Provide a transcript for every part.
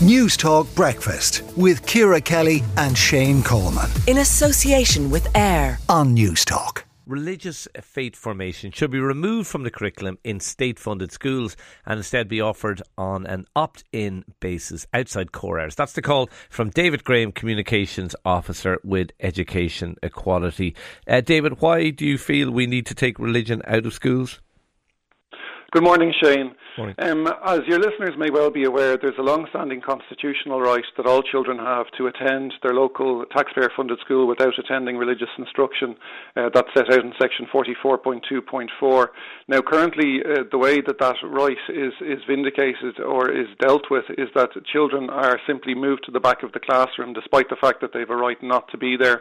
Newstalk Breakfast with Ciara Kelly and Shane Coleman. In association with AIR on Newstalk. Religious faith formation should be removed from the curriculum in state funded schools and instead be offered on an opt in basis outside core hours. That's the call from David Graham, Communications Officer with Education Equality. Uh, David, why do you feel we need to take religion out of schools? Good morning, Shane. Morning. Um, as your listeners may well be aware, there's a long-standing constitutional right that all children have to attend their local taxpayer-funded school without attending religious instruction. Uh, that's set out in section 44.2.4. Now, currently, uh, the way that that right is, is vindicated or is dealt with is that children are simply moved to the back of the classroom despite the fact that they have a right not to be there.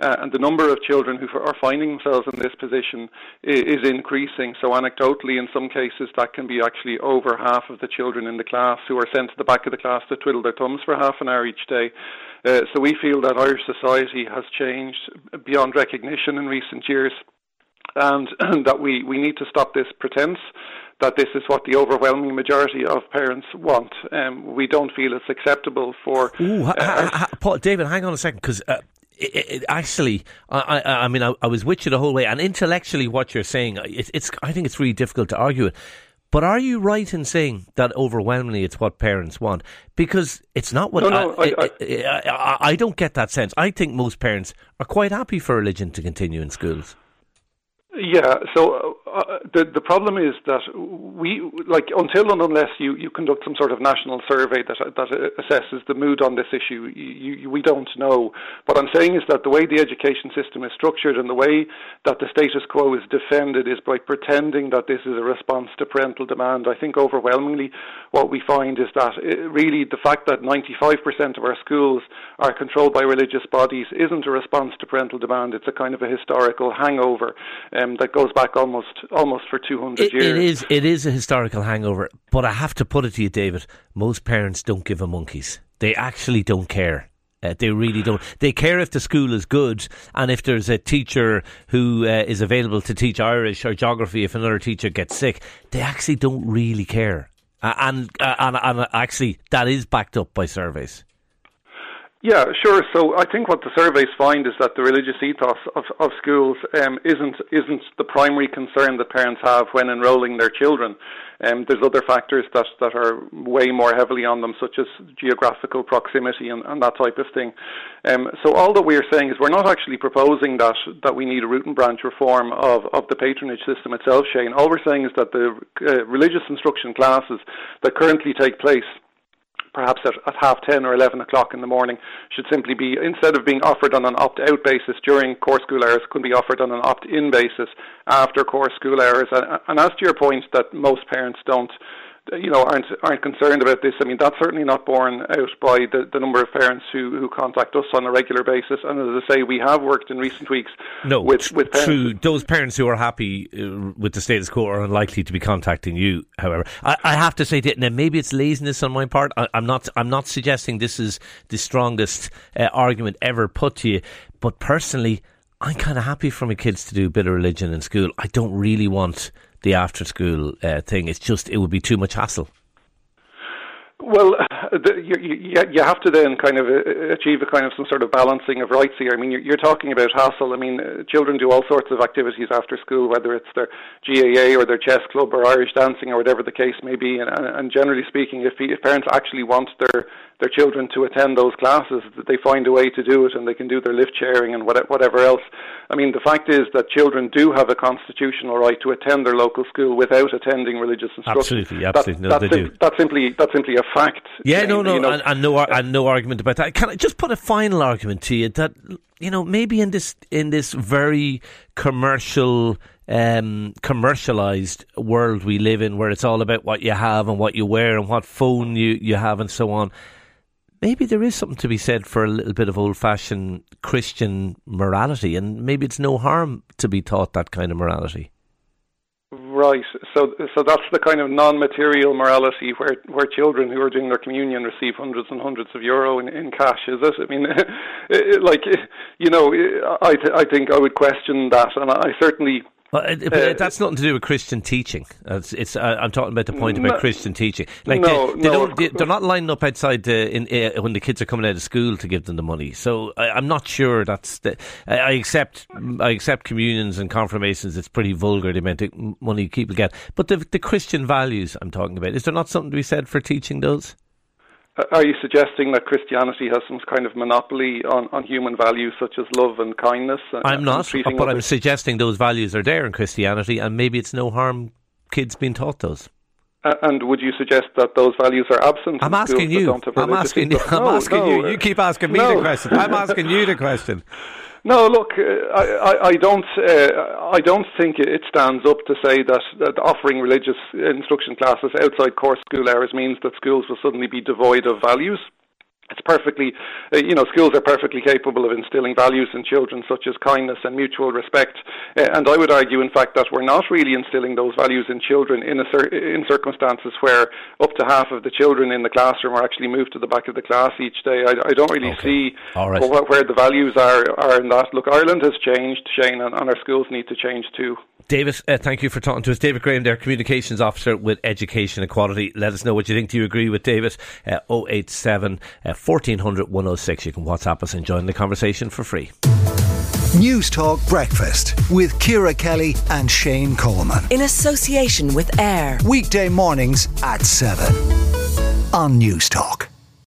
Uh, and the number of children who are finding themselves in this position is, is, increasing. So, anecdotally, in some cases, that can be actually over half of the children in the class who are sent to the back of the class to twiddle their thumbs for half an hour each day. Uh, so, we feel that Irish society has changed beyond recognition in recent years. And, and that we, we need to stop this pretense that this is what the overwhelming majority of parents want. Um, we don't feel it's acceptable for. Ooh, uh, ha, ha, Paul, David, hang on a second, because uh, it, it, actually, I, I, I mean, I, I, was with you the whole way, and intellectually, what you're saying, it, it's, I think it's really difficult to argue it. But are you right in saying that overwhelmingly it's what parents want? Because it's not what no, no, I, I, I, don't get that sense. I think most parents are quite happy for religion to continue in schools. Yeah, so uh, the the problem is that we like until and unless you, you conduct some sort of national survey that that assesses the mood on this issue, you, you, we don't know. What I'm saying is that the way the education system is structured and the way that the status quo is defended is by pretending that this is a response to parental demand. I think overwhelmingly what we find is that it, uh, really the fact that 95% of our schools are controlled by religious bodies isn't a response to parental demand. It's a kind of a historical hangover. Um, um, that goes back almost almost for 200 it, years. It is it is a historical hangover, but I have to put it to you, David. Most parents don't give a monkeys. They actually don't care. Uh, they really don't. They care if the school is good and if there's a teacher who uh, is available to teach Irish or geography. If another teacher gets sick, they actually don't really care. Uh, and, and and actually, that is backed up by surveys. Yeah, sure. So I think what the surveys find is that the religious ethos of, of schools um, isn't isn't the primary concern that parents have when enrolling their children. Um, there's other factors that, that are way more heavily on them, such as geographical proximity and, and that type of thing. Um, so all that we're saying is we're not actually proposing that that we need a root and branch reform of, of the patronage system itself, Shane. All we're saying is that the uh, religious instruction classes that currently take place perhaps at, at half 10 or 11 o'clock in the morning should simply be, instead of being offered on an opt out basis during core school hours, could be offered on an opt in basis after core school hours. And, and as to your point that most parents don't you know, aren't aren't concerned about this. I mean, that's certainly not borne out by the, the number of parents who, who contact us on a regular basis. And as I say, we have worked in recent weeks. No, with, with parents. true. Those parents who are happy uh, with the status quo are unlikely to be contacting you. However, I, I have to say that now maybe it's laziness on my part. I, am not. I'm not suggesting this is the strongest uh, argument ever put to you, but personally. I'm kind of happy for my kids to do a bit of religion in school. I don't really want the after school uh, thing. It's just, it would be too much hassle. Well, the, you, you, you have to then kind of uh, achieve a kind of some sort of balancing of rights here. I mean, you're, you're talking about hassle. I mean, uh, children do all sorts of activities after school, whether it's their GAA or their chess club or Irish dancing or whatever the case may be. And, and generally speaking, if, if parents actually want their their children to attend those classes, that they find a way to do it and they can do their lift sharing and whatever else. I mean, the fact is that children do have a constitutional right to attend their local school without attending religious instruction. Absolutely, absolutely. That, no, that's, they sim- that's simply that's simply a fact. Yeah, no, no, you know, and, and no, and no argument about that. Can I just put a final argument to you that you know maybe in this in this very commercial um, commercialized world we live in, where it's all about what you have and what you wear and what phone you, you have and so on maybe there is something to be said for a little bit of old fashioned Christian morality, and maybe it's no harm to be taught that kind of morality. Right. So, so that's the kind of non-material morality where where children who are doing their communion receive hundreds and hundreds of euro in, in cash. Is it? I mean, like you know, I th- I think I would question that, and I certainly Well, it, uh, that's nothing to do with Christian teaching. It's, it's uh, I'm talking about the point about no, Christian teaching. Like no, they, they no, don't, they, are not lining up outside the, in, uh, when the kids are coming out of school to give them the money. So I, am not sure that's. The, I, I, accept I accept communions and confirmations. It's pretty vulgar the amount of money people get. But the, the Christian values I'm talking about is there not something to be said for teaching those? Uh, are you suggesting that Christianity has some kind of monopoly on, on human values such as love and kindness? And, I'm not, but I'm suggesting those values are there in Christianity, and maybe it's no harm kids being taught those. Uh, and would you suggest that those values are absent? I'm asking you. I'm asking you. I'm asking you. You keep asking me no. the question. I'm asking you the question. No, look, uh, I, I, I don't. Uh, I don't think it stands up to say that, that offering religious instruction classes outside core school hours means that schools will suddenly be devoid of values it's perfectly, uh, you know, schools are perfectly capable of instilling values in children such as kindness and mutual respect. Uh, and I would argue, in fact, that we're not really instilling those values in children in, cir- in circumstances where up to half of the children in the classroom are actually moved to the back of the class each day. I, I don't really okay. see right. where, where the values are, are in that. Look, Ireland has changed, Shane, and, and our schools need to change too. David, uh, thank you for talking to us. David Graham, their communications officer with Education Equality. Let us know what you think. Do you agree with David? Uh, 087 uh, 1400 106. You can WhatsApp us and join the conversation for free. Newstalk Breakfast with Ciara Kelly and Shane Coleman. In association with AIR. Weekday mornings at 7 on Newstalk.